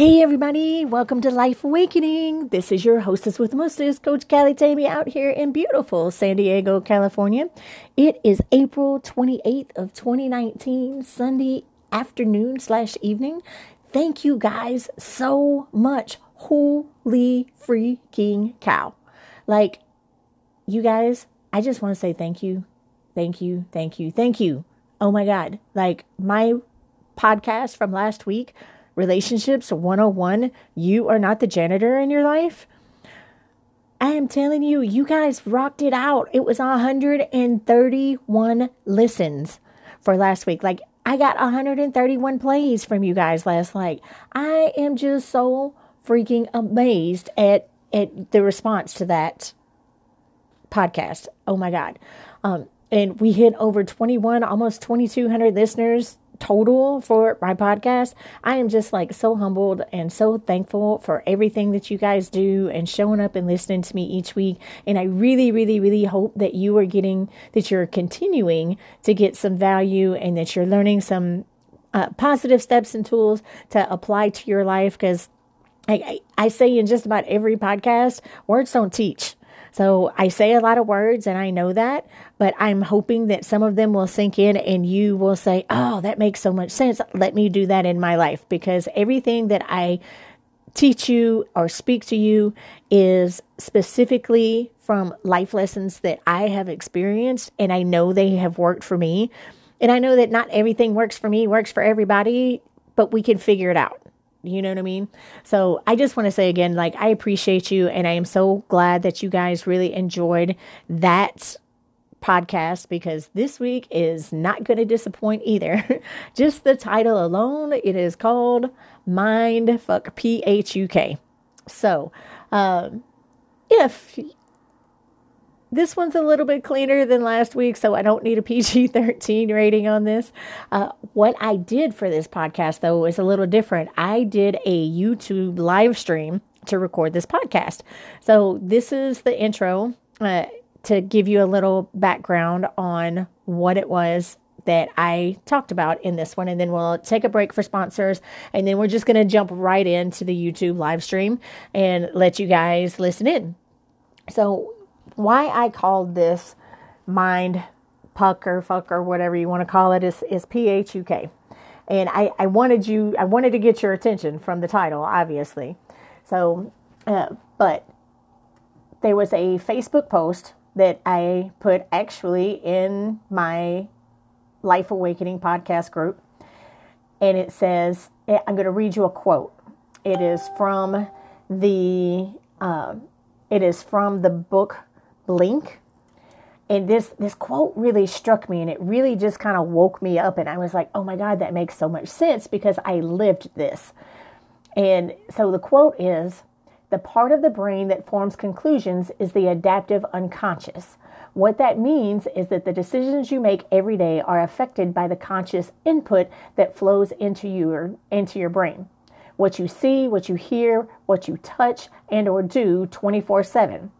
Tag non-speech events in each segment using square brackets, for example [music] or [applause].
Hey everybody, welcome to Life Awakening. This is your hostess with the mostest, Coach Callie Tammy out here in beautiful San Diego, California. It is April 28th of 2019, Sunday afternoon slash evening. Thank you guys so much. Holy freaking cow. Like, you guys, I just want to say thank you, thank you, thank you, thank you. Oh my God. Like, my podcast from last week Relationships 101 You are not the janitor in your life. I am telling you, you guys rocked it out. It was 131 listens for last week. Like, I got 131 plays from you guys last night. I am just so freaking amazed at at the response to that podcast. Oh my god. Um and we hit over 21 almost 2200 listeners total for my podcast. I am just like so humbled and so thankful for everything that you guys do and showing up and listening to me each week. And I really, really, really hope that you are getting, that you're continuing to get some value and that you're learning some uh, positive steps and tools to apply to your life because I, I, I say in just about every podcast, words don't teach. So I say a lot of words and I know that, but I'm hoping that some of them will sink in and you will say, Oh, that makes so much sense. Let me do that in my life because everything that I teach you or speak to you is specifically from life lessons that I have experienced and I know they have worked for me. And I know that not everything works for me, works for everybody, but we can figure it out. You know what I mean? So I just want to say again, like, I appreciate you and I am so glad that you guys really enjoyed that podcast because this week is not going to disappoint either. [laughs] just the title alone, it is called Mind Fuck P H U K. So, um, if this one's a little bit cleaner than last week, so I don't need a [laughs] PG 13 rating on this. Uh, what I did for this podcast, though, is a little different. I did a YouTube live stream to record this podcast. So, this is the intro uh, to give you a little background on what it was that I talked about in this one. And then we'll take a break for sponsors. And then we're just going to jump right into the YouTube live stream and let you guys listen in. So, why I called this mind puck or fuck or whatever you want to call it is, is P-H-U-K. And I, I wanted you, I wanted to get your attention from the title, obviously. So, uh, but there was a Facebook post that I put actually in my Life Awakening podcast group. And it says, eh, I'm going to read you a quote. It is from the, uh, it is from the book blink. And this this quote really struck me and it really just kind of woke me up and I was like, "Oh my god, that makes so much sense because I lived this." And so the quote is, "The part of the brain that forms conclusions is the adaptive unconscious." What that means is that the decisions you make every day are affected by the conscious input that flows into your into your brain. What you see, what you hear, what you touch and or do 24/7.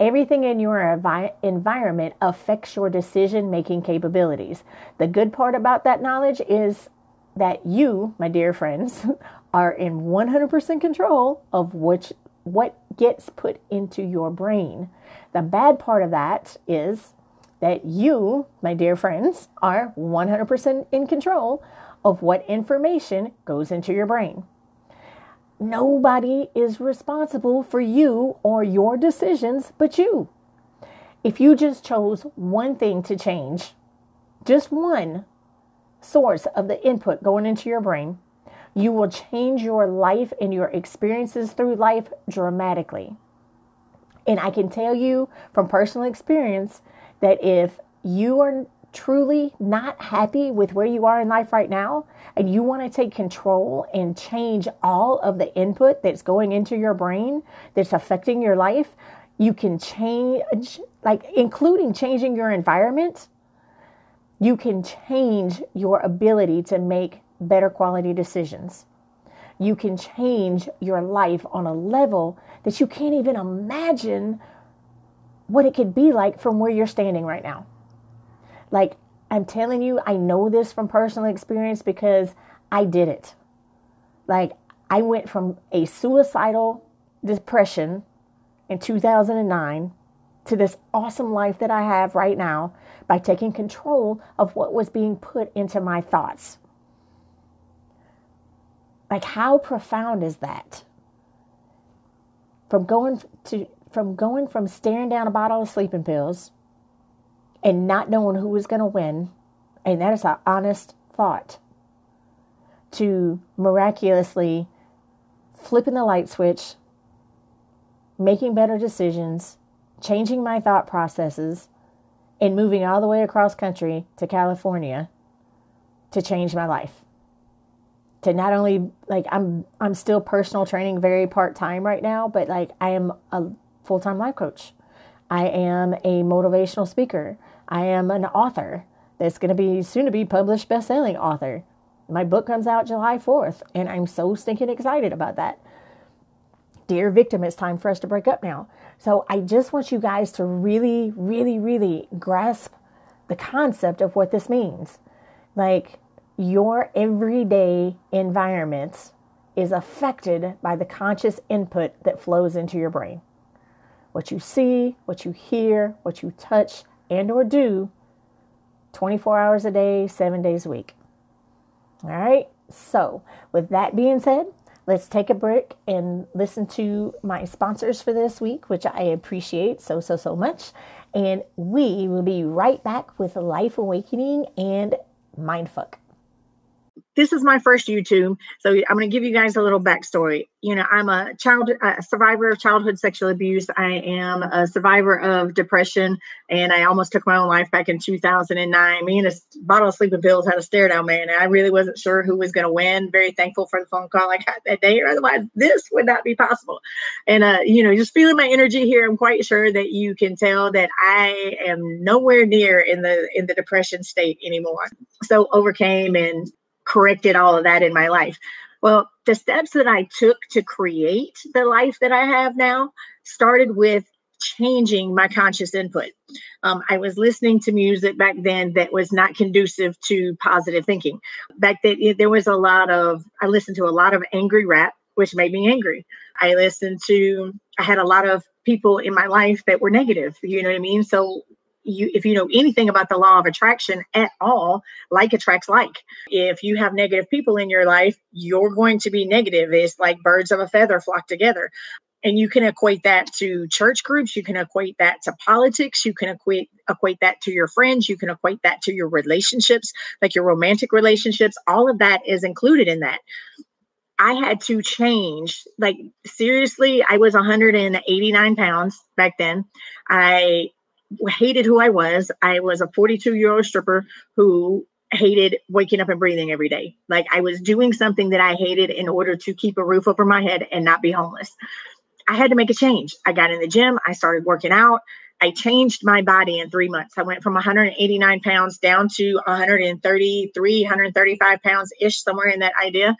Everything in your envi- environment affects your decision making capabilities. The good part about that knowledge is that you, my dear friends, [laughs] are in 100% control of which what gets put into your brain. The bad part of that is that you, my dear friends, are 100% in control of what information goes into your brain. Nobody is responsible for you or your decisions but you. If you just chose one thing to change, just one source of the input going into your brain, you will change your life and your experiences through life dramatically. And I can tell you from personal experience that if you are truly not happy with where you are in life right now and you want to take control and change all of the input that's going into your brain that's affecting your life, you can change, like including changing your environment, you can change your ability to make better quality decisions. You can change your life on a level that you can't even imagine what it could be like from where you're standing right now. Like, I'm telling you, I know this from personal experience because I did it. Like, I went from a suicidal depression in 2009 to this awesome life that I have right now by taking control of what was being put into my thoughts. Like how profound is that? From going to from going from staring down a bottle of sleeping pills and not knowing who was going to win, and that is an honest thought, to miraculously flipping the light switch, making better decisions, changing my thought processes, and moving all the way across country to California to change my life. To not only like I'm I'm still personal training very part-time right now, but like I am a full-time life coach. I am a motivational speaker. I am an author that's going to be soon to be published best-selling author. My book comes out July 4th, and I'm so stinking excited about that. Dear victim, it's time for us to break up now. So I just want you guys to really, really, really grasp the concept of what this means. Like your everyday environment is affected by the conscious input that flows into your brain. What you see, what you hear, what you touch and or do 24 hours a day, 7 days a week. All right? So, with that being said, let's take a break and listen to my sponsors for this week, which I appreciate so, so, so much. And we will be right back with Life Awakening and Mindfuck this is my first YouTube, so I'm going to give you guys a little backstory. You know, I'm a child a survivor of childhood sexual abuse. I am a survivor of depression, and I almost took my own life back in 2009. Me and a bottle of sleeping pills had a stare down, man. I really wasn't sure who was going to win. Very thankful for the phone call I got that day, or otherwise this would not be possible. And uh, you know, just feeling my energy here, I'm quite sure that you can tell that I am nowhere near in the in the depression state anymore. So overcame and corrected all of that in my life. Well, the steps that I took to create the life that I have now started with changing my conscious input. Um, I was listening to music back then that was not conducive to positive thinking. Back then, there was a lot of, I listened to a lot of angry rap, which made me angry. I listened to, I had a lot of people in my life that were negative, you know what I mean? So you if you know anything about the law of attraction at all like attracts like if you have negative people in your life you're going to be negative it's like birds of a feather flock together and you can equate that to church groups you can equate that to politics you can equate equate that to your friends you can equate that to your relationships like your romantic relationships all of that is included in that I had to change. Like, seriously, I was 189 pounds back then. I hated who I was. I was a 42 year old stripper who hated waking up and breathing every day. Like I was doing something that I hated in order to keep a roof over my head and not be homeless. I had to make a change. I got in the gym, I started working out. I changed my body in three months. I went from 189 pounds down to 133, 135 pounds ish, somewhere in that idea.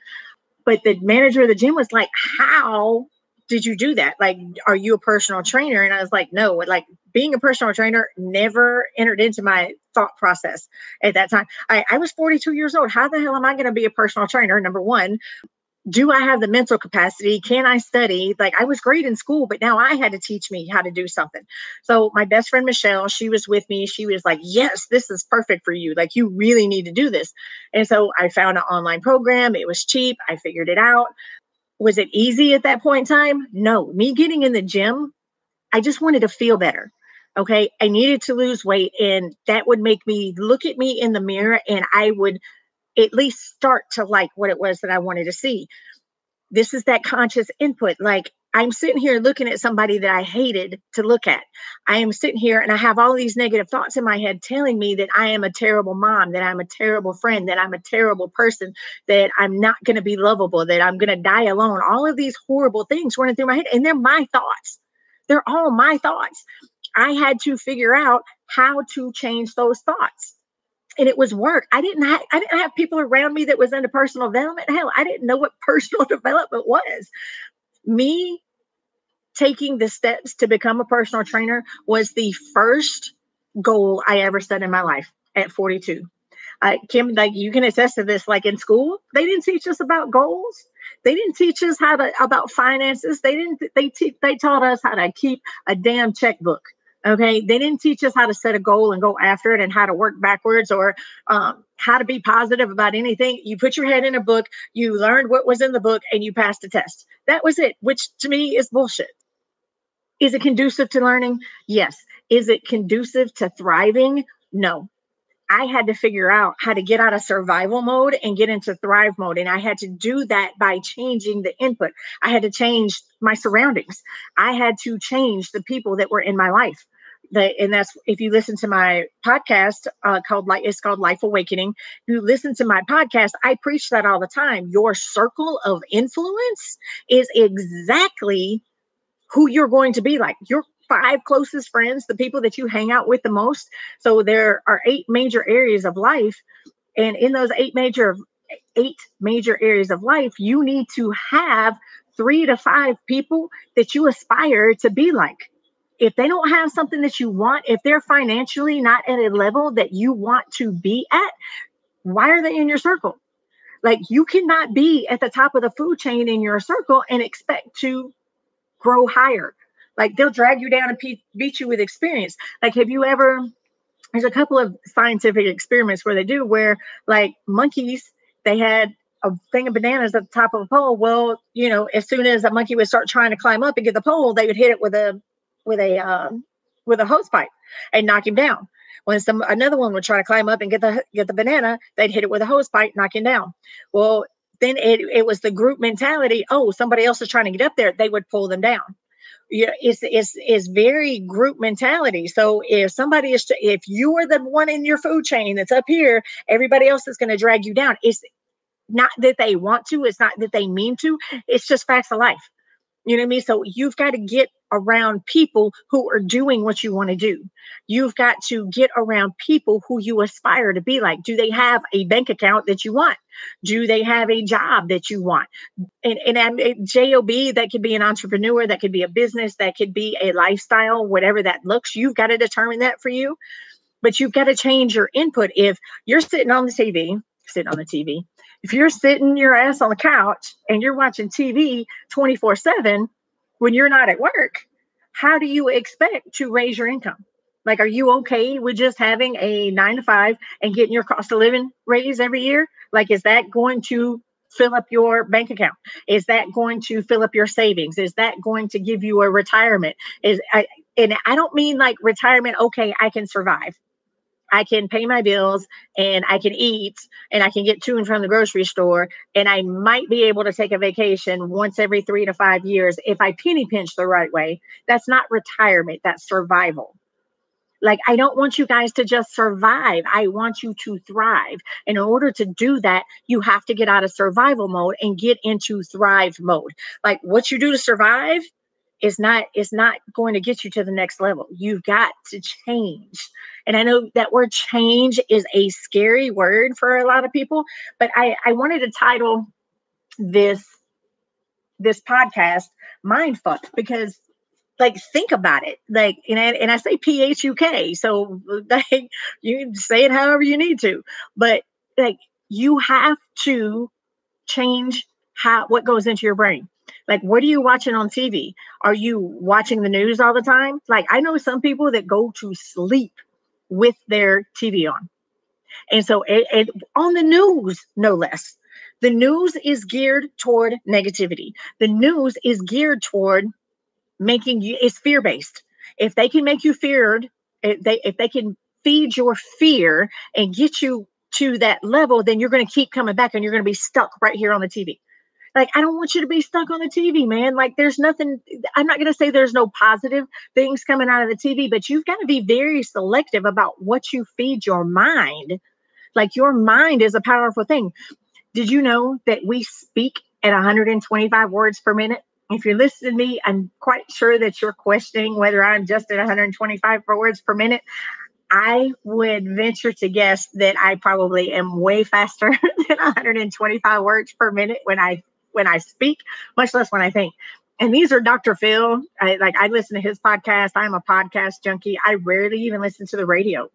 But the manager of the gym was like, How did you do that? Like, are you a personal trainer? And I was like, no, like being a personal trainer never entered into my thought process at that time. I, I was 42 years old. How the hell am I going to be a personal trainer? Number one, do I have the mental capacity? Can I study? Like I was great in school, but now I had to teach me how to do something. So my best friend Michelle, she was with me. She was like, "Yes, this is perfect for you. Like you really need to do this." And so I found an online program. It was cheap. I figured it out was it easy at that point in time? No. Me getting in the gym, I just wanted to feel better. Okay. I needed to lose weight, and that would make me look at me in the mirror and I would at least start to like what it was that I wanted to see. This is that conscious input. Like, I'm sitting here looking at somebody that I hated to look at. I am sitting here and I have all these negative thoughts in my head telling me that I am a terrible mom, that I'm a terrible friend, that I'm a terrible person, that I'm not going to be lovable, that I'm going to die alone. All of these horrible things running through my head, and they're my thoughts. They're all my thoughts. I had to figure out how to change those thoughts and it was work. I didn't have I didn't have people around me that was into personal development. Hell, I didn't know what [laughs] personal development was. Me taking the steps to become a personal trainer was the first goal I ever set in my life at 42. Uh, Kim, like you can attest to this. Like in school, they didn't teach us about goals. They didn't teach us how to about finances. They didn't. They te- they taught us how to keep a damn checkbook. Okay, they didn't teach us how to set a goal and go after it, and how to work backwards, or um, how to be positive about anything. You put your head in a book, you learned what was in the book, and you passed a test. That was it, which to me is bullshit. Is it conducive to learning? Yes. Is it conducive to thriving? No. I had to figure out how to get out of survival mode and get into thrive mode. And I had to do that by changing the input. I had to change my surroundings. I had to change the people that were in my life. The, and that's if you listen to my podcast uh, called like it's called Life Awakening. You listen to my podcast, I preach that all the time. Your circle of influence is exactly who you're going to be like. Your five closest friends, the people that you hang out with the most. So there are eight major areas of life. And in those eight major eight major areas of life, you need to have three to five people that you aspire to be like. If they don't have something that you want, if they're financially not at a level that you want to be at, why are they in your circle? Like you cannot be at the top of the food chain in your circle and expect to grow higher. Like they'll drag you down and pe- beat you with experience. Like, have you ever? There's a couple of scientific experiments where they do where like monkeys they had a thing of bananas at the top of a pole. Well, you know, as soon as a monkey would start trying to climb up and get the pole, they would hit it with a with a um, with a hose pipe and knock him down. When some another one would try to climb up and get the get the banana, they'd hit it with a hose pipe, knock him down. Well, then it, it was the group mentality. Oh, somebody else is trying to get up there. They would pull them down. Yeah, it's, it's, it's very group mentality. So if somebody is, if you are the one in your food chain that's up here, everybody else is going to drag you down. It's not that they want to, it's not that they mean to, it's just facts of life. You know what I mean? So you've got to get around people who are doing what you want to do. You've got to get around people who you aspire to be like. Do they have a bank account that you want? Do they have a job that you want? And, and, and job that could be an entrepreneur, that could be a business, that could be a lifestyle, whatever that looks. You've got to determine that for you. But you've got to change your input. If you're sitting on the TV, sitting on the TV, if you're sitting your ass on the couch and you're watching TV 24 7 when you're not at work, how do you expect to raise your income? Like, are you okay with just having a nine to five and getting your cost of living raised every year? Like, is that going to fill up your bank account? Is that going to fill up your savings? Is that going to give you a retirement? Is I, and I don't mean like retirement. Okay, I can survive. I can pay my bills and I can eat and I can get to and from the grocery store. And I might be able to take a vacation once every three to five years if I penny pinch the right way. That's not retirement, that's survival. Like, I don't want you guys to just survive. I want you to thrive. And in order to do that, you have to get out of survival mode and get into thrive mode. Like, what you do to survive is not is not going to get you to the next level. You've got to change. And I know that word change is a scary word for a lot of people, but I, I wanted to title this this podcast mind fuck because like think about it like and I, and I say p-h-u-k so [laughs] like you say it however you need to but like you have to change how what goes into your brain like, what are you watching on TV? Are you watching the news all the time? Like, I know some people that go to sleep with their TV on. And so, it, it, on the news, no less, the news is geared toward negativity. The news is geared toward making you, it's fear based. If they can make you feared, if they, if they can feed your fear and get you to that level, then you're going to keep coming back and you're going to be stuck right here on the TV like i don't want you to be stuck on the tv man. Like there's nothing i'm not going to say there's no positive things coming out of the tv but you've got to be very selective about what you feed your mind. Like your mind is a powerful thing. Did you know that we speak at 125 words per minute? If you're listening to me i'm quite sure that you're questioning whether i'm just at 125 words per minute. I would venture to guess that I probably am way faster [laughs] than 125 words per minute when I when I speak, much less when I think. And these are Dr. Phil. I, like I listen to his podcast. I'm a podcast junkie. I rarely even listen to the radio.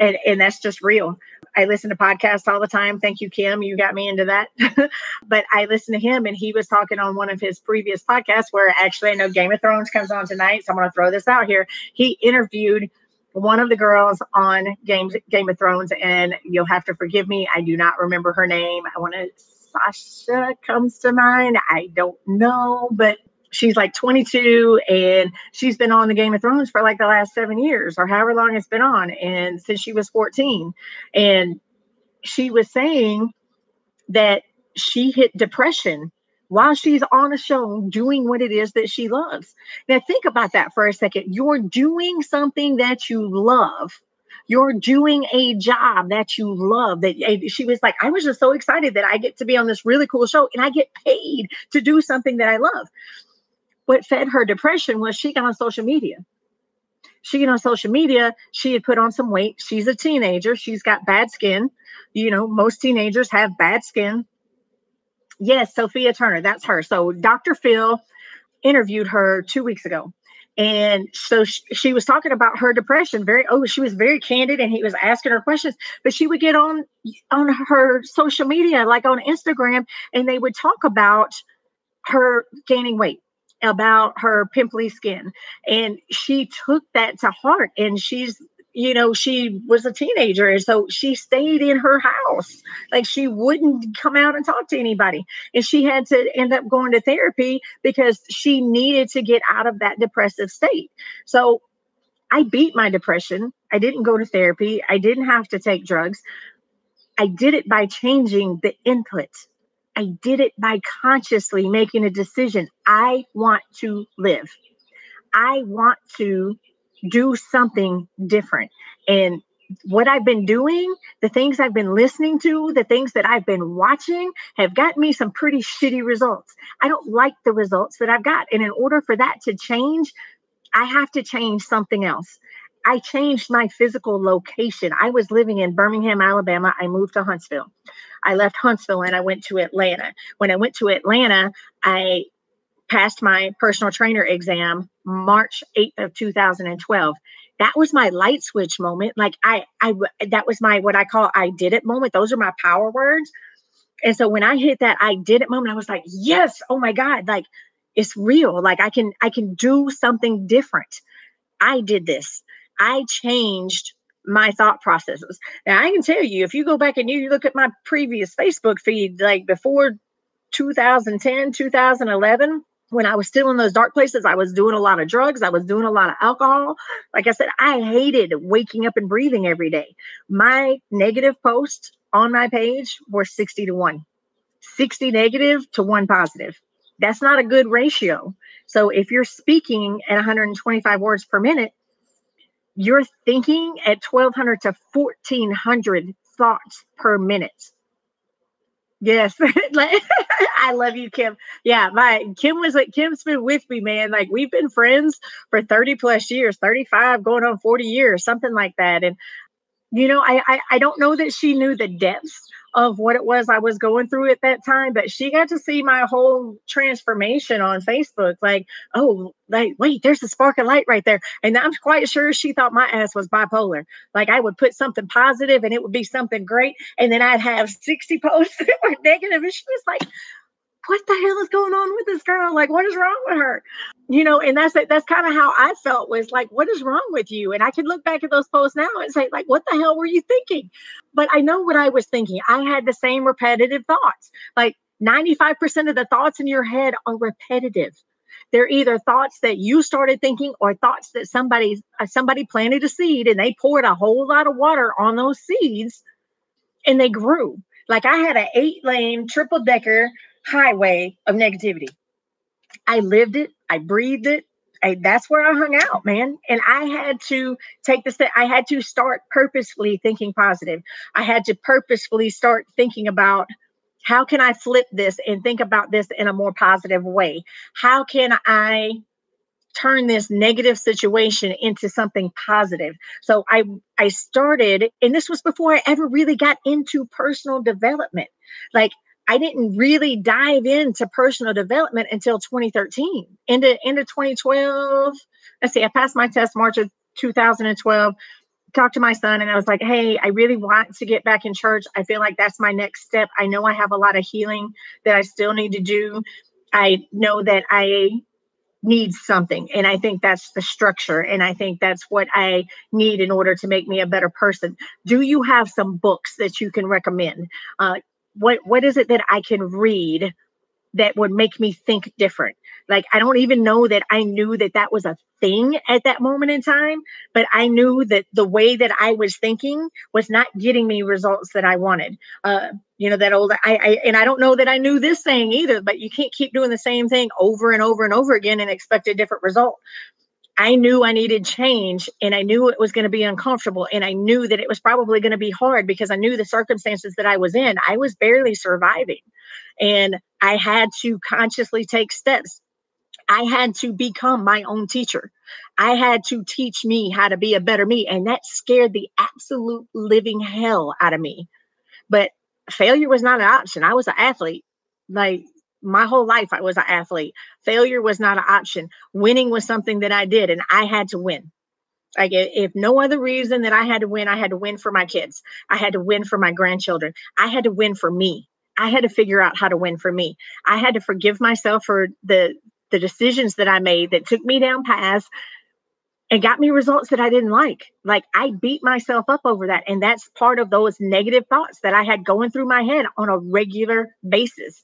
and and that's just real. I listen to podcasts all the time. Thank you, Kim. You got me into that. [laughs] but I listened to him, and he was talking on one of his previous podcasts where actually I know Game of Thrones comes on tonight, so I'm going to throw this out here. He interviewed one of the girls on Game Game of Thrones, and you'll have to forgive me. I do not remember her name. I want to Sasha comes to mind. I don't know, but she's like 22 and she's been on the Game of Thrones for like the last seven years or however long it's been on, and since she was 14. And she was saying that she hit depression while she's on a show doing what it is that she loves. Now, think about that for a second. You're doing something that you love. You're doing a job that you love. That she was like, I was just so excited that I get to be on this really cool show and I get paid to do something that I love. What fed her depression was she got on social media. She got on social media. She had put on some weight. She's a teenager. She's got bad skin. You know, most teenagers have bad skin. Yes, Sophia Turner. That's her. So Dr. Phil interviewed her two weeks ago and so she, she, was talking about her depression very oh she was very candid and he was asking her questions but she would get on on her social media like on instagram and they would talk about her gaining weight about her pimply skin. And she took that to heart and she's you know, she was a teenager. And so she stayed in her house. Like she wouldn't come out and talk to anybody. And she had to end up going to therapy because she needed to get out of that depressive state. So I beat my depression. I didn't go to therapy. I didn't have to take drugs. I did it by changing the input. I did it by consciously making a decision. I want to live. I want to do something different. And what I've been doing, the things I've been listening to, the things that I've been watching have gotten me some pretty shitty results. I don't like the results that I've got. And in order for that to change, I have to change something else. I changed my physical location. I was living in Birmingham, Alabama. I moved to Huntsville. I left Huntsville and I went to Atlanta. When I went to Atlanta, I passed my personal trainer exam March 8th of 2012. That was my light switch moment. Like I I that was my what I call I did it moment. Those are my power words. And so when I hit that I did it moment, I was like, "Yes, oh my god, like it's real. Like I can I can do something different. I did this. I changed my thought processes. Now I can tell you, if you go back and you look at my previous Facebook feed, like before 2010, 2011, when I was still in those dark places, I was doing a lot of drugs. I was doing a lot of alcohol. Like I said, I hated waking up and breathing every day. My negative posts on my page were 60 to 1, 60 negative to 1 positive. That's not a good ratio. So if you're speaking at 125 words per minute, you're thinking at 1200 to 1400 thoughts per minute. Yes. [laughs] I love you, Kim. Yeah, my Kim was like Kim's been with me, man. Like we've been friends for 30 plus years, 35, going on 40 years, something like that. And you know, I, I I don't know that she knew the depths of what it was I was going through at that time, but she got to see my whole transformation on Facebook. Like, oh, like, wait, there's a spark of light right there. And I'm quite sure she thought my ass was bipolar. Like, I would put something positive and it would be something great. And then I'd have 60 posts [laughs] that were negative. And she was like, what the hell is going on with this girl? Like, what is wrong with her? You know, and that's that's kind of how I felt was like, what is wrong with you? And I can look back at those posts now and say, like, what the hell were you thinking? But I know what I was thinking. I had the same repetitive thoughts. Like 95% of the thoughts in your head are repetitive. They're either thoughts that you started thinking or thoughts that somebody uh, somebody planted a seed and they poured a whole lot of water on those seeds and they grew. Like I had an eight lane triple decker highway of negativity. I lived it, I breathed it. I, that's where I hung out, man. And I had to take this. I had to start purposefully thinking positive. I had to purposefully start thinking about how can I flip this and think about this in a more positive way? How can I turn this negative situation into something positive. So I I started and this was before I ever really got into personal development. Like I didn't really dive into personal development until 2013. Into into 2012. Let's see, I passed my test March of 2012. talked to my son and I was like, hey, I really want to get back in church. I feel like that's my next step. I know I have a lot of healing that I still need to do. I know that I need something. And I think that's the structure. And I think that's what I need in order to make me a better person. Do you have some books that you can recommend? Uh, what what is it that I can read that would make me think different? Like, I don't even know that I knew that that was a thing at that moment in time, but I knew that the way that I was thinking was not getting me results that I wanted. Uh, you know, that old, I, I, and I don't know that I knew this thing either, but you can't keep doing the same thing over and over and over again and expect a different result. I knew I needed change and I knew it was going to be uncomfortable and I knew that it was probably going to be hard because I knew the circumstances that I was in. I was barely surviving and I had to consciously take steps I had to become my own teacher. I had to teach me how to be a better me. And that scared the absolute living hell out of me. But failure was not an option. I was an athlete. Like my whole life, I was an athlete. Failure was not an option. Winning was something that I did, and I had to win. Like if no other reason that I had to win, I had to win for my kids. I had to win for my grandchildren. I had to win for me. I had to figure out how to win for me. I had to forgive myself for the the decisions that I made that took me down paths and got me results that I didn't like. Like I beat myself up over that. And that's part of those negative thoughts that I had going through my head on a regular basis.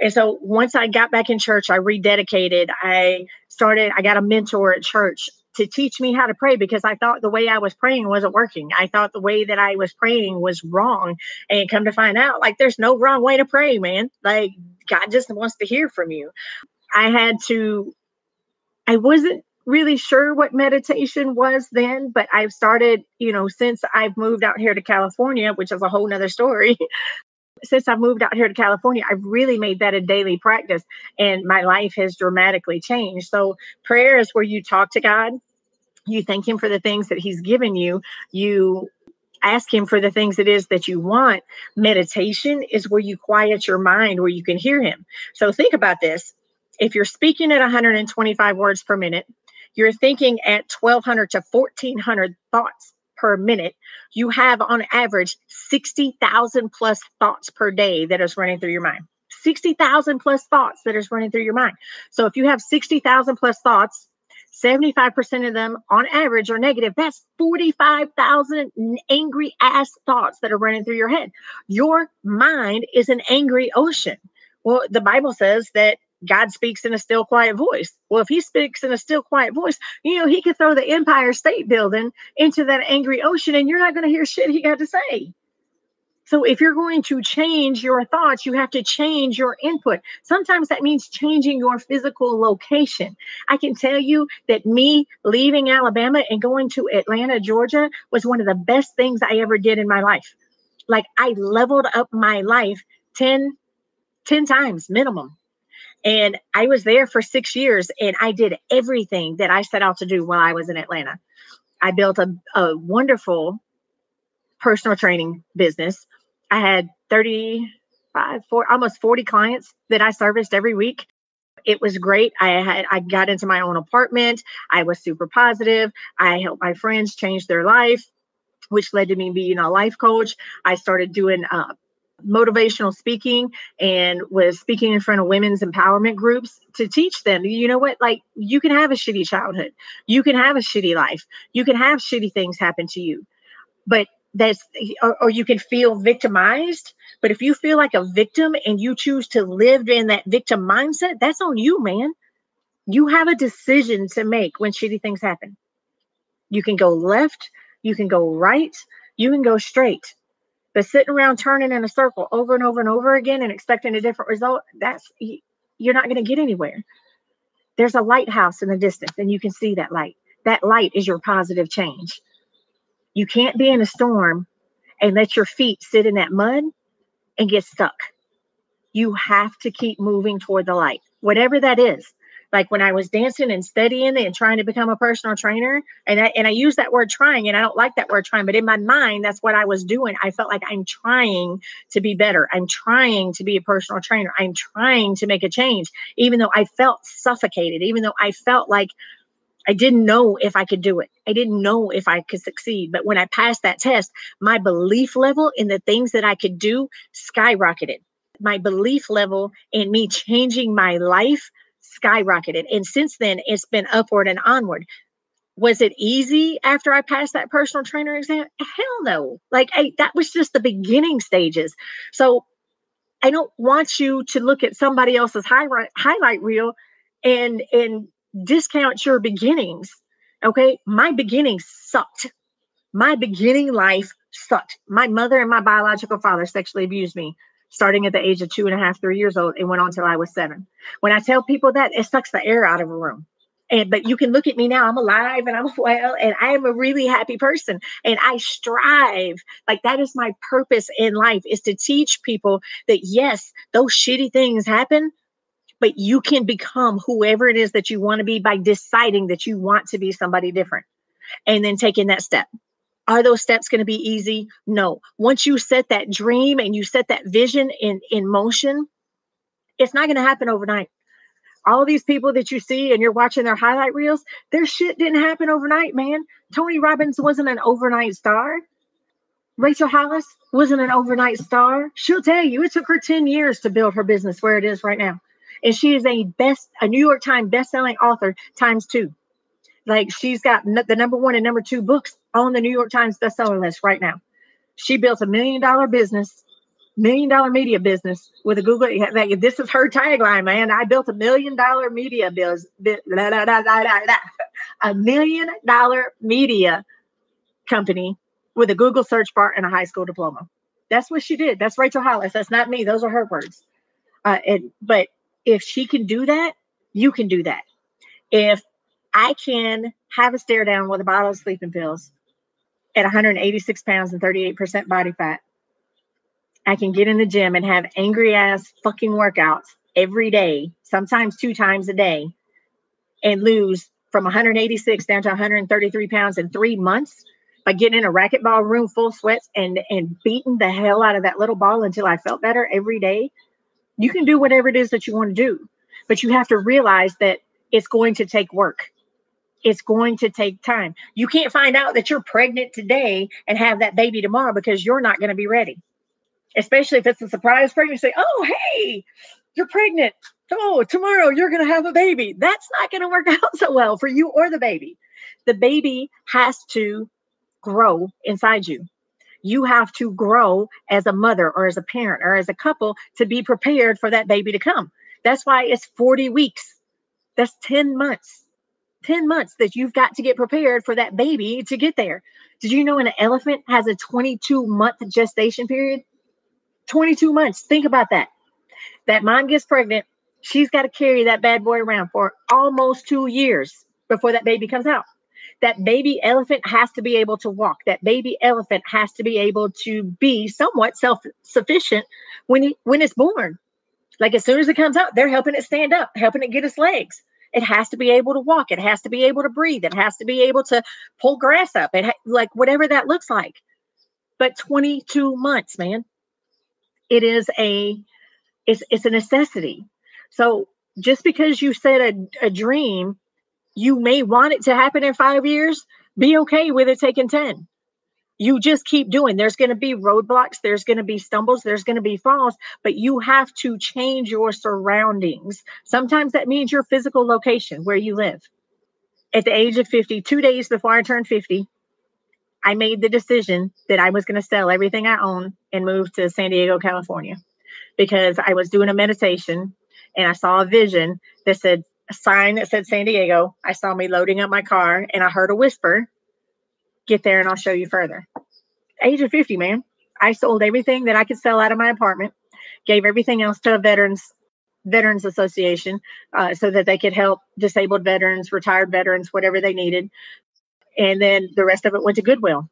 And so once I got back in church, I rededicated. I started, I got a mentor at church to teach me how to pray because I thought the way I was praying wasn't working. I thought the way that I was praying was wrong. And come to find out, like, there's no wrong way to pray, man. Like, God just wants to hear from you. I had to, I wasn't really sure what meditation was then, but I've started, you know, since I've moved out here to California, which is a whole nother story. Since I've moved out here to California, I've really made that a daily practice and my life has dramatically changed. So, prayer is where you talk to God, you thank Him for the things that He's given you, you ask him for the things it is that you want. Meditation is where you quiet your mind, where you can hear him. So think about this if you're speaking at 125 words per minute, you're thinking at 1200 to 1400 thoughts per minute. You have on average 60,000 plus thoughts per day that is running through your mind. 60,000 plus thoughts that is running through your mind. So if you have 60,000 plus thoughts, 75% of them on average are negative. That's 45,000 angry ass thoughts that are running through your head. Your mind is an angry ocean. Well, the Bible says that God speaks in a still quiet voice. Well, if he speaks in a still quiet voice, you know, he could throw the Empire State Building into that angry ocean and you're not going to hear shit he got to say. So if you're going to change your thoughts, you have to change your input. Sometimes that means changing your physical location. I can tell you that me leaving Alabama and going to Atlanta, Georgia was one of the best things I ever did in my life. Like I leveled up my life 10, 10 times minimum and I was there for six years and I did everything that I set out to do while I was in Atlanta. I built a, a wonderful personal training business. I had 35, four, almost 40 clients that I serviced every week. It was great. I had I got into my own apartment. I was super positive. I helped my friends change their life, which led to me being a life coach. I started doing uh, motivational speaking and was speaking in front of women's empowerment groups to teach them you know what like you can have a shitty childhood. You can have a shitty life. You can have shitty things happen to you. But that's or, or you can feel victimized. But if you feel like a victim and you choose to live in that victim mindset that's on you man. You have a decision to make when shitty things happen. You can go left. You can go right. You can go straight but sitting around turning in a circle over and over and over again and expecting a different result, that's you're not going to get anywhere. There's a lighthouse in the distance, and you can see that light. That light is your positive change. You can't be in a storm and let your feet sit in that mud and get stuck. You have to keep moving toward the light, whatever that is like when I was dancing and studying and trying to become a personal trainer, and I and I use that word trying, and I don't like that word trying, but in my mind, that's what I was doing. I felt like I'm trying to be better. I'm trying to be a personal trainer. I'm trying to make a change, even though I felt suffocated, even though I felt like I didn't know if I could do it. I didn't know if I could succeed. But when I passed that test, my belief level in the things that I could do skyrocketed. My belief level in me [laughs] changing my life skyrocketed. And since then, it's been upward and onward. Was it easy after I passed that personal trainer exam? Hell no. Like, I, that was just the beginning stages. So I don't want you to look at somebody else's highlight highlight reel and and discount your beginnings. Okay, my beginnings sucked. My beginning life sucked. My mother and my biological father sexually abused me starting at the age of two and a half, three years old, and went on till I was seven. When I tell people that, it sucks the air out of a room. And but you can look at me now, I'm alive and I'm [laughs] well, and I am a really happy person. And I strive. Like that is my purpose in life is to teach people that yes, those shitty things happen, but you can become whoever it is that you want to be by deciding that you want to be somebody different and then taking that step. Are those steps going to be easy? No. Once you set that dream and you set that vision in, in motion, it's not going to happen overnight. All these people that you see and you're watching their highlight reels, their shit didn't happen overnight, man. Tony Robbins wasn't an overnight star. Rachel Hollis wasn't an overnight star. She'll tell you it took her 10 years to build her business where it is right now and she is a best a New York Times best-selling author times two. Like she's got the number one and number two books on the New York Times bestseller list right now. She built a million dollar business, million dollar media business with a Google. This is her tagline, man. I built a million dollar media bills, a million dollar media company with a Google search bar and a high school diploma. That's what she did. That's Rachel Hollis. That's not me. Those are her words. Uh, and, but if she can do that, you can do that. If I can have a stare down with a bottle of sleeping pills at 186 pounds and 38% body fat, I can get in the gym and have angry ass fucking workouts every day, sometimes two times a day, and lose from 186 down to 133 pounds in three months by getting in a racquetball room full sweats and and beating the hell out of that little ball until I felt better every day you can do whatever it is that you want to do, but you have to realize that it's going to take work. It's going to take time. You can't find out that you're pregnant today and have that baby tomorrow because you're not going to be ready. Especially if it's a surprise pregnancy. Say, Oh, hey, you're pregnant. Oh, tomorrow you're going to have a baby. That's not going to work [laughs] out so well for you or the baby. The baby has to grow inside you you have to grow as a mother or as a parent or as a couple to be prepared for that baby to come. That's why it's 40 weeks. That's 10 months. 10 months that you've got to get prepared for that baby to get there. Did you know an elephant has a 22 month gestation period? 22 months. Think about that. That mom gets pregnant, she's got to carry that bad boy around for almost two years before that baby comes out that baby elephant has to be able to walk. That baby elephant has to be able to be somewhat self-sufficient when he, when it's born. Like as soon as it comes out, they're helping it stand up, helping it get its legs. It has to be able to walk. It has to be able to breathe. It has to be able to pull grass up. It ha- like whatever that looks like. But 22 months, man. It is a it's it's a necessity. So just because you set a, a dream you may want it to happen in five years. Be okay with it taking 10. You just keep doing. There's going to be roadblocks, there's going to be stumbles, there's going to be falls, but you have to change your surroundings. Sometimes that means your physical location where you live. At the age of 50, two days before I turned 50, I made the decision that I was going to sell everything I own and move to San Diego, California, because I was doing a meditation and I saw a vision that said, a sign that said San Diego. I saw me loading up my car and I heard a whisper, get there and I'll show you further. Age of 50, man. I sold everything that I could sell out of my apartment, gave everything else to a veterans veterans association uh, so that they could help disabled veterans, retired veterans, whatever they needed. And then the rest of it went to Goodwill.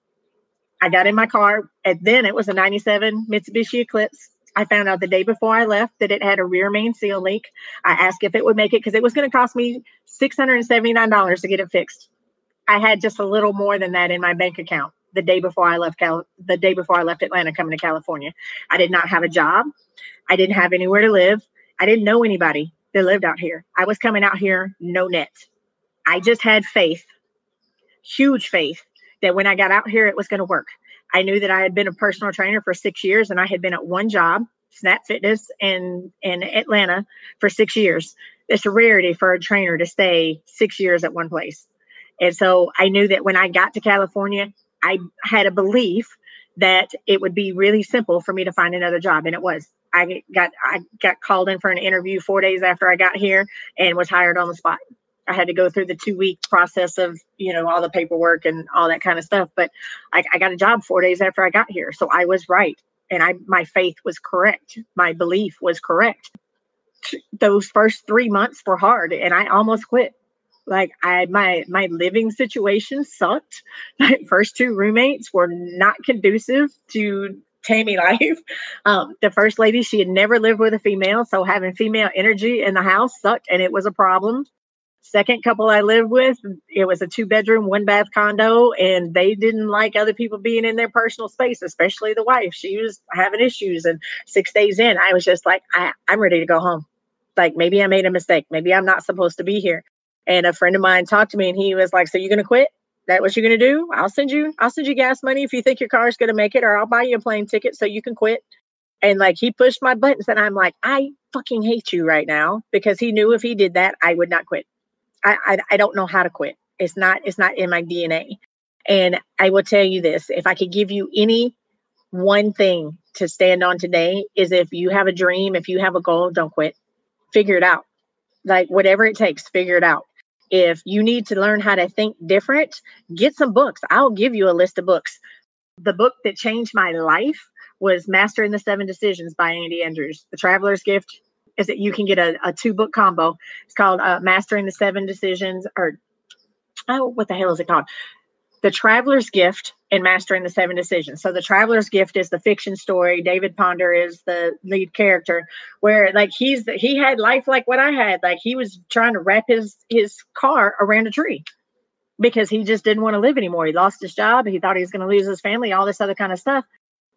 I got in my car, and then it was a 97 Mitsubishi Eclipse I found out the day before I left that it had a rear main seal leak. I asked if it would make it because it was going to cost me $679 to get it fixed. I had just a little more than that in my bank account the day before I left Cal- the day before I left Atlanta coming to California. I did not have a job. I didn't have anywhere to live. I didn't know anybody that lived out here. I was coming out here no net. I just had faith, huge faith, that when I got out here, it was going to work. I knew that I had been a personal trainer for six years and I had been at one job, Snap Fitness, in, in Atlanta for six years. It's a rarity for a trainer to stay six years at one place. And so I knew that when I got to California, I had a belief that it would be really simple for me to find another job. And it was. I got I got called in for an interview four days after I got here and was hired on the spot. I had to go through the two week process of, you know, all the paperwork and all that kind of stuff. But I, I got a job four days after I got here. So I was right. And I my faith was correct. My belief was correct. Those first three months were hard and I almost quit. Like I my my living situation sucked. [laughs] My first two roommates were not conducive to Tammy [laughs] life. Um, the first lady, she had never lived with a female, so having female energy in the house sucked, and it was a problem. Second couple I lived with, it was a two bedroom, one bath condo, and they didn't like other people being in their personal space, especially the wife. She was having issues, and six days in, I was just like, I, I'm ready to go home. Like maybe I made a mistake. Maybe I'm not supposed to be here. And a friend of mine talked to me, and he was like, "So you're gonna quit?" that what you're to do? I'll send you, I'll send you gas money if you think your car is to make it, or I'll buy you a plane ticket so you can quit. And like he pushed my buttons, and I'm like, I fucking hate you right now because he knew if he did that, I would not quit. I, I, I don't know how to quit. It's not, it's not in my DNA. And I will tell you this: if I could give you any one thing to stand on today, is if you have a dream, if you have a goal, don't quit. Figure it out. Like whatever it takes, figure it out if you need to learn how to think different, get some books. I'll give you a list of books. The book that changed my life was Mastering the Seven Decisions by Andy Andrews. The Traveler's Gift is that you can get a, a two book combo. It's called uh, Mastering the Seven Decisions, or oh, what the hell is it called? The Traveler's Gift and Mastering the Seven Decisions. So the Traveler's Gift is the fiction story. David Ponder is the lead character, where like he's he had life like what I had. Like he was trying to wrap his his car around a tree because he just didn't want to live anymore. He lost his job. He thought he was going to lose his family. All this other kind of stuff.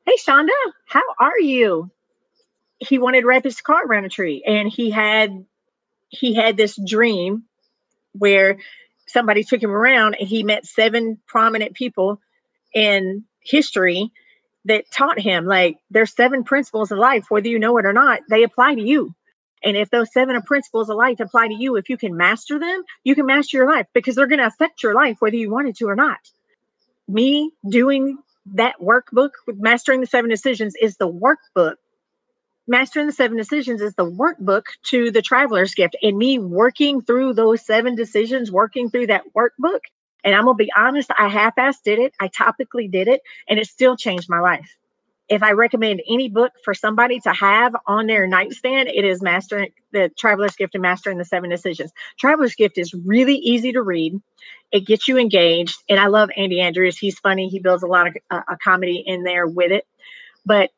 Hey, Shonda, how are you? He wanted to wrap his car around a tree, and he had he had this dream where somebody took him around and he met seven prominent people in history that taught him like there's seven principles of life whether you know it or not they apply to you. And if those seven principles of life apply to you if you can master them you can master your life because they're going to affect your life whether you wanted to or not. Me doing that workbook with mastering the seven decisions is the workbook Mastering the Seven Decisions is the workbook to the Traveler's Gift. And me working through those seven decisions, working through that workbook. And I'm going to be honest, I half assed did it. I topically did it, and it still changed my life. If I recommend any book for somebody to have on their nightstand, it is Mastering the Traveler's Gift and Mastering the Seven Decisions. Traveler's Gift is really easy to read. It gets you engaged. And I love Andy Andrews. He's funny. He builds a lot of uh, a comedy in there with it. But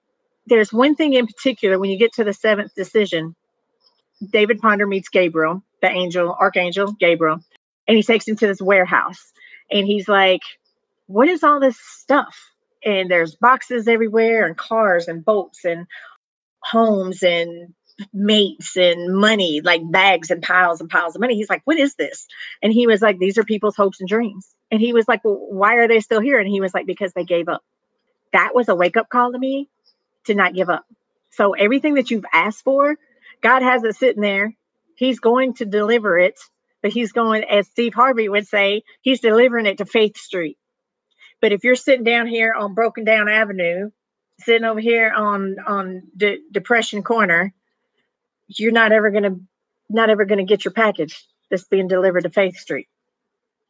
there's one thing in particular when you get to the seventh decision, David Ponder meets Gabriel, the angel, archangel Gabriel, and he takes him to this warehouse. And he's like, What is all this stuff? And there's boxes everywhere, and cars, and boats, and homes, and mates, and money, like bags and piles and piles of money. He's like, What is this? And he was like, These are people's hopes and dreams. And he was like, Well, why are they still here? And he was like, Because they gave up. That was a wake up call to me to not give up. So everything that you've asked for, God has it sitting there. He's going to deliver it, but he's going, as Steve Harvey would say, he's delivering it to Faith Street. But if you're sitting down here on Broken Down Avenue, sitting over here on on De- Depression Corner, you're not ever gonna not ever gonna get your package that's being delivered to Faith Street.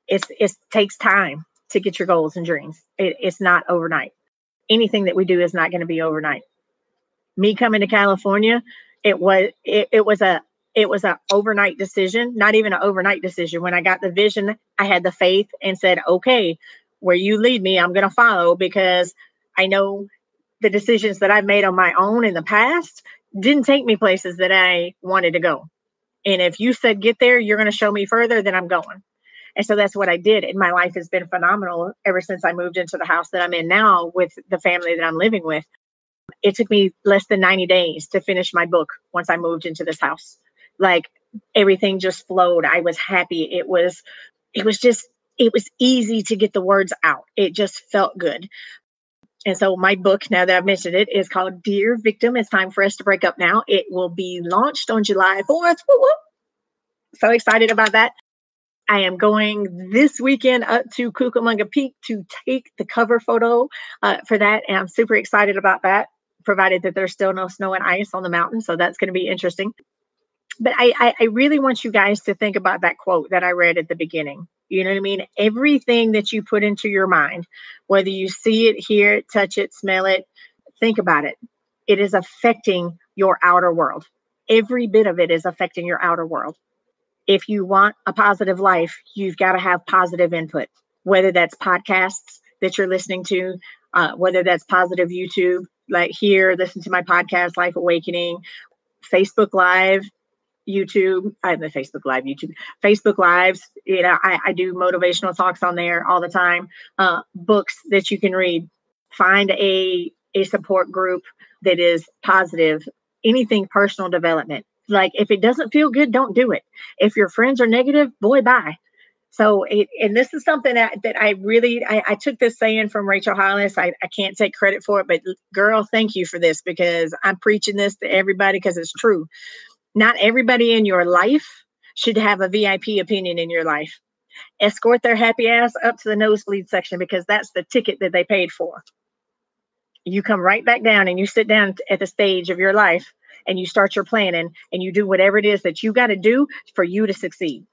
It's it takes time to get your goals and dreams. It, it's not overnight anything that we do is not going to be overnight. Me coming to California, it was it, it was a it was an overnight decision, not even an overnight decision. When I got the vision, I had the faith and said, okay, where you lead me, I'm going to follow because I know the decisions that I've made on my own in the past didn't take me places that I wanted to go. And if you said get there, you're going to show me further, then I'm going. And so that's what I did. And my life has been phenomenal ever since I moved into the house that I'm in now with the family that I'm living with. It took me less than 90 days to finish my book once I moved into this house. Like everything just flowed. I was happy. It was it was just, it was easy to get the words out. It just felt good. And so my book, now that I've mentioned it, is called Dear Victim. It's time for us to break up now. It will be launched on July 4th. So excited about that. I am going this weekend up to Cucamonga Peak to take the cover photo uh, for that. And I'm super excited about that, provided that there's still no snow and ice on the mountain. So that's going to be interesting. But I, I, I really want you guys to think about that quote that I read at the beginning. You know what I mean? Everything that you put into your mind, whether you see it, hear it, touch it, smell it, think about it. It is affecting your outer world. Every bit of it is affecting your outer world if you want a positive life, you've got to have positive input, whether that's podcasts that you're listening to, uh, whether that's positive YouTube, like here, listen to my podcast, Life Awakening, Facebook Live, YouTube, I have the Facebook Live, YouTube, Facebook Lives. You know, I, I do motivational talks on there all the time. Uh, books that you can read. Find a a support group that is positive. Anything personal development like if it doesn't feel good don't do it. If your friends are negative boy bye. So it, and this is something that, that i really I, I took this saying from rachel hollis. I, I can't take credit for it but girl thank you for this because i'm preaching this to everybody because it's true. Not everybody in your life should have a vip opinion in your life. Escort their happy ass up to the nosebleed section because that's the ticket that they paid for. You come right back down and you sit down at the stage of your life and you start your planning and you do whatever it is that you got to do for you to succeed.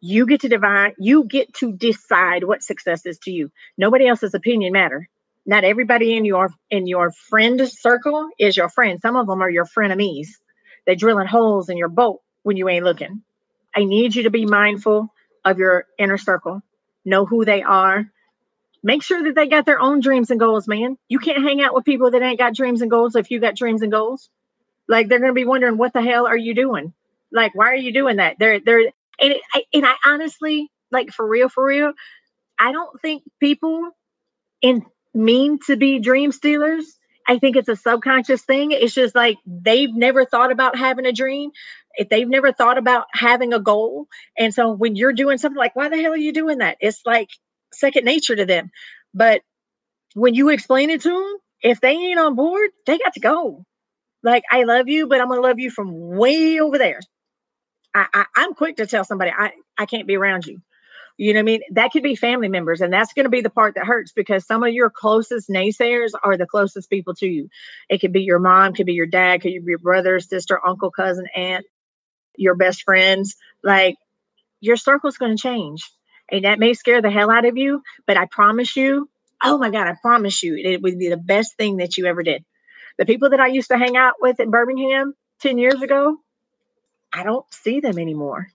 You get to divide, you get to decide what success is to you. Nobody else's opinion matter. Not everybody in your in your friend circle is your friend. Some of them are your frenemies. They're drilling holes in your boat when you ain't looking. I need you to be mindful of your inner circle. Know who they are. Make sure that they got their own dreams and goals, man. You can't hang out with people that ain't got dreams and goals if you got dreams and goals. Like they're going to be wondering, what the hell are you doing? Like, why are you doing that? They're they're and it, I, and I honestly like for real for real, I don't think people in mean to be dream stealers. I think it's a subconscious thing. It's just like they've never thought about having a dream. If they've never thought about having a goal. And so when you're doing something like, why the hell are you doing that? It's like second nature to them. But when you explain it to them, if they ain't on board, they got to go. Like, I love you, but I'm going to love you from way over there. I, I, I'm quick to tell somebody I, I can't be around you. You know what I mean? That could be family members, and that's going to be the part that hurts because some of your closest naysayers are the closest people to you. It could be your mom, could be your dad, could be your brother, sister, uncle, cousin, aunt, your best friends. Like your circle's going to change, and that may scare the hell out of you. But I promise you, oh my God, I promise you, it would be the best thing that you ever did. The people that I used to hang out with in Birmingham 10 years ago, I don't see them anymore.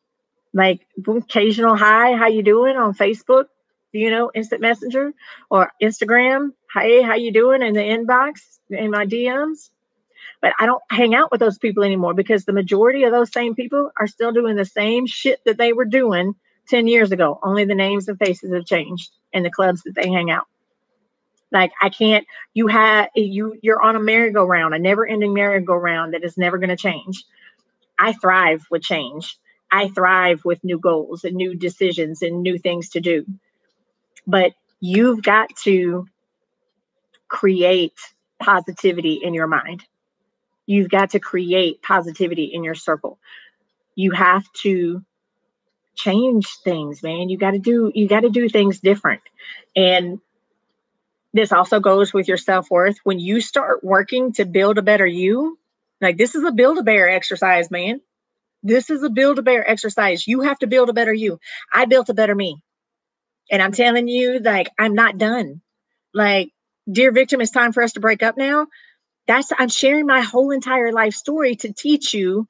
Like occasional hi, how you doing on Facebook, you know, instant messenger or Instagram. Hey, how you doing in the inbox in my DMs? But I don't hang out with those people anymore because the majority of those same people are still doing the same shit that they were doing 10 years ago. Only the names and faces have changed and the clubs that they hang out. Like I can't, you have, you, you're on a merry-go-round, a never ending merry-go-round that is never going to change. I thrive with change. I thrive with new goals and new decisions and new things to do. But you've got to create positivity in your mind. You've got to create positivity in your circle. You have to change things, man. You got to do you got to do things different. And this also goes with your self-worth. When you start working to build a better you like this is a build a bear exercise man. This is a build a bear exercise. You have to build a better you. I built a better me. And i'm telling you like i'm not done. Like dear victim it's time for us to break up now. That's i'm sharing my whole entire life story to teach you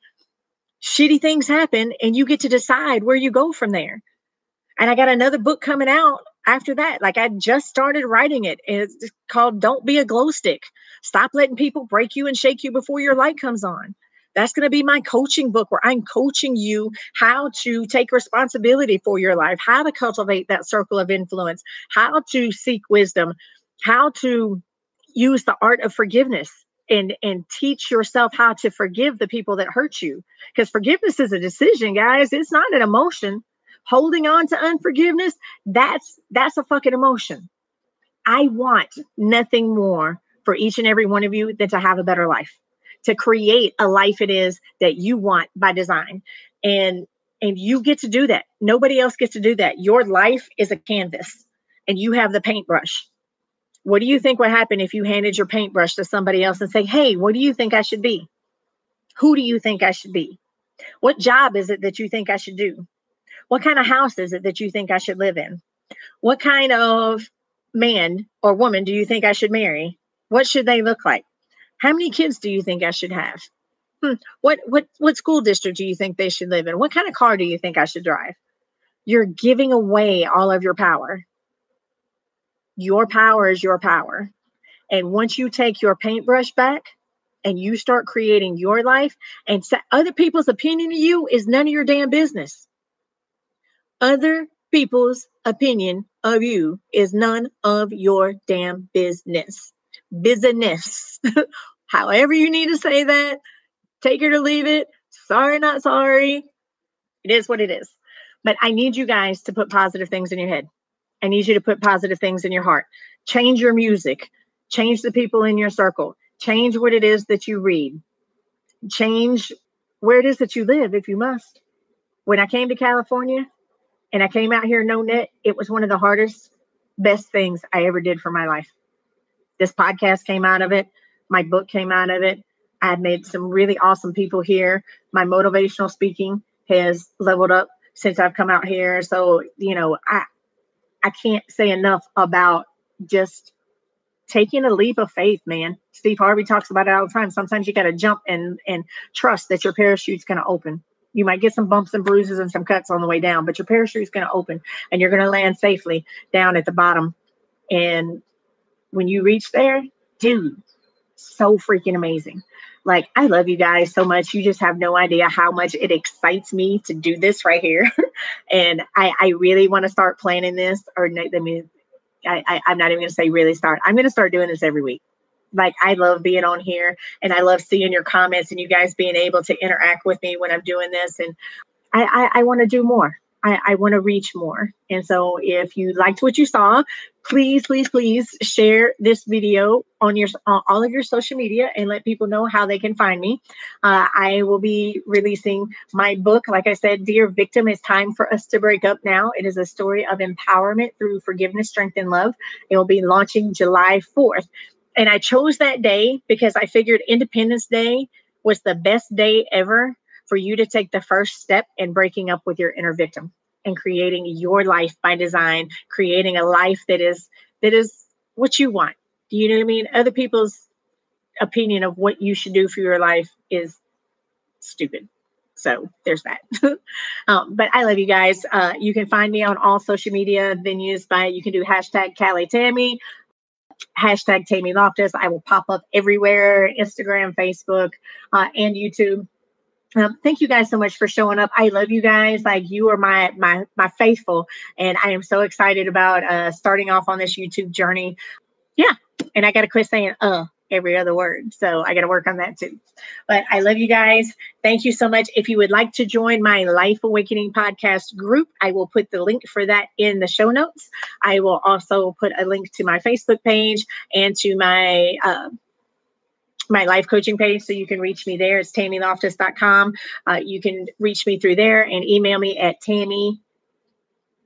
shitty things happen and you get to decide where you go from there. And i got another book coming out after that. Like I just started writing it. It's called Don't Be a Glow Stick. Stop letting people break you and shake you before your light comes on. That's going to be my coaching book where I'm coaching you how to take responsibility for your life, how to cultivate that circle of influence, how to seek wisdom, how to use the art of forgiveness and and teach yourself how to forgive the people that hurt you because forgiveness is a decision guys it's not an emotion holding on to unforgiveness, that's that's a fucking emotion. I want nothing more for each and every one of you than to have a better life, to create a life it is that you want by design. And and you get to do that. Nobody else gets to do that. Your life is a canvas and you have the paintbrush. What do you think would happen if you handed your paintbrush to somebody else and say, "Hey, what do you think I should be? Who do you think I should be? What job is it that you think I should do? What kind of house is it that you think I should live in? What kind of man or woman do you think I should marry? What should they look like? How many kids do you think I should have? Hmm. What what what school district do you think they should live in? What kind of car do you think I should drive? You're giving away all of your power. Your power is your power. And once you take your paintbrush back and you start creating your life and other people's opinion of you is none of your damn business. Other people's opinion of you is none of your damn business. Business. [laughs] However, you need to say that, take it or leave it. Sorry, not sorry. It is what it is. But I need you guys to put positive things in your head. I need you to put positive things in your heart. Change your music, change the people in your circle, change what it is that you read, change where it is that you live if you must. When I came to California, and I came out here no net, it was one of the hardest, best things I ever did for my life. This podcast came out of it. My book came out of it. I had made some really awesome people here. My motivational speaking has leveled up since I've come out here. So, you know, I I can't say enough about just taking a leap of faith, man. Steve Harvey talks about it all the time. Sometimes you got to jump and and trust that your parachute's going to open. You might get some bumps and bruises and some cuts on the way down, but your parachute is going to open and you're going to land safely down at the bottom. And when you reach there, dude, so freaking amazing. Like, I love you guys so much. You just have no idea how much it excites me to do this right here. [laughs] and I, I really want to start planning this, or I mean, I, I, I'm not even going to say really start. I'm going to start doing this every week like I love being on here and I love seeing your comments and you guys being able to interact with me when I'm doing this. And I, I, I want to do more. I, I want to reach more. And so if you liked what you saw, please, please, please share this video on your on all of your social media and let people know how they can find me. Uh, I will be releasing my book. Like I said, Dear Victim, it's time for us to break up now. It is a story of empowerment through forgiveness, strength, and love. It will be launching July 4th. And I chose that day because I figured Independence Day was the best day ever for you to take the first step in breaking up with your inner victim and creating your life by design, creating a life that is that is what you want. Do you know what I mean? Other people's opinion of what you should do for your life is stupid. So there's that. [laughs] um, but I love you guys. Uh, you can find me on all social media venues by you can do hashtag Callie Tammy hashtag Tammy Loftus. I will pop up everywhere Instagram, Facebook, uh, and YouTube. Um, thank you guys so much for showing up. I love you guys. Like you are my my my faithful, and I am so excited about uh, starting off on this YouTube journey. Yeah, and I got to quit saying uh every other word. So I got to work on that too. But I love you guys. Thank you so much. If you would like to join my Life Awakening podcast group, I will put the link for that in the show notes. I will also put a link to my Facebook page and to my uh, my life coaching page so you can reach me there. It's tammyloftus.com. Uh, you can reach me through there and email me at tammy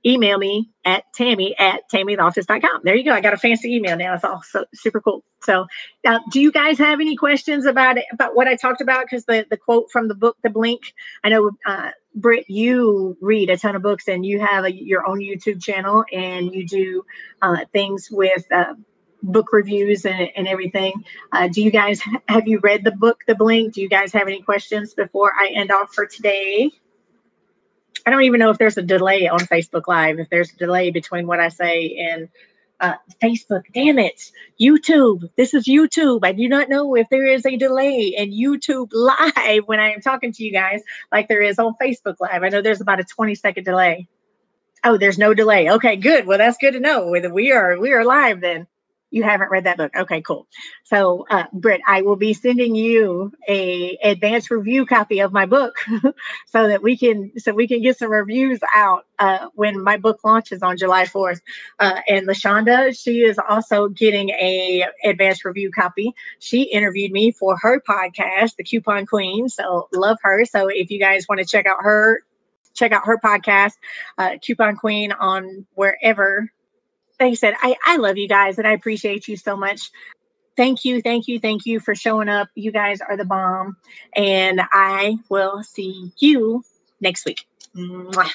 email me at tammy at tammyloftus.com. There you go. I got a fancy email now. It's all so super cool. So, uh, do you guys have any questions about it, about what I talked about? Because the, the quote from the book, The Blink, I know, uh, Britt, you read a ton of books and you have a, your own YouTube channel and you do uh, things with uh, book reviews and, and everything. Uh, do you guys have you read the book, The Blink? Do you guys have any questions before I end off for today? I don't even know if there's a delay on Facebook Live, if there's a delay between what I say and uh, Facebook. Damn it. YouTube. This is YouTube. I do not know if there is a delay in YouTube [laughs] Live when I am talking to you guys like there is on Facebook Live. I know there's about a 20 second delay. Oh, there's no delay. Okay, good. Well, that's good to know. We are we are live then. You haven't read that book. Okay, cool. So, uh, Britt, I will be sending you a advanced review copy of my book, [laughs] so that we can so we can get some reviews out uh, when my book launches on July fourth. Uh, and Lashonda, she is also getting a advanced review copy. She interviewed me for her podcast, The Coupon Queen. So love her. So if you guys want to check out her check out her podcast, uh, Coupon Queen, on wherever like I said, I, I love you guys and I appreciate you so much. Thank you, thank you, thank you for showing up. You guys are the bomb. And I will see you next week. Mwah.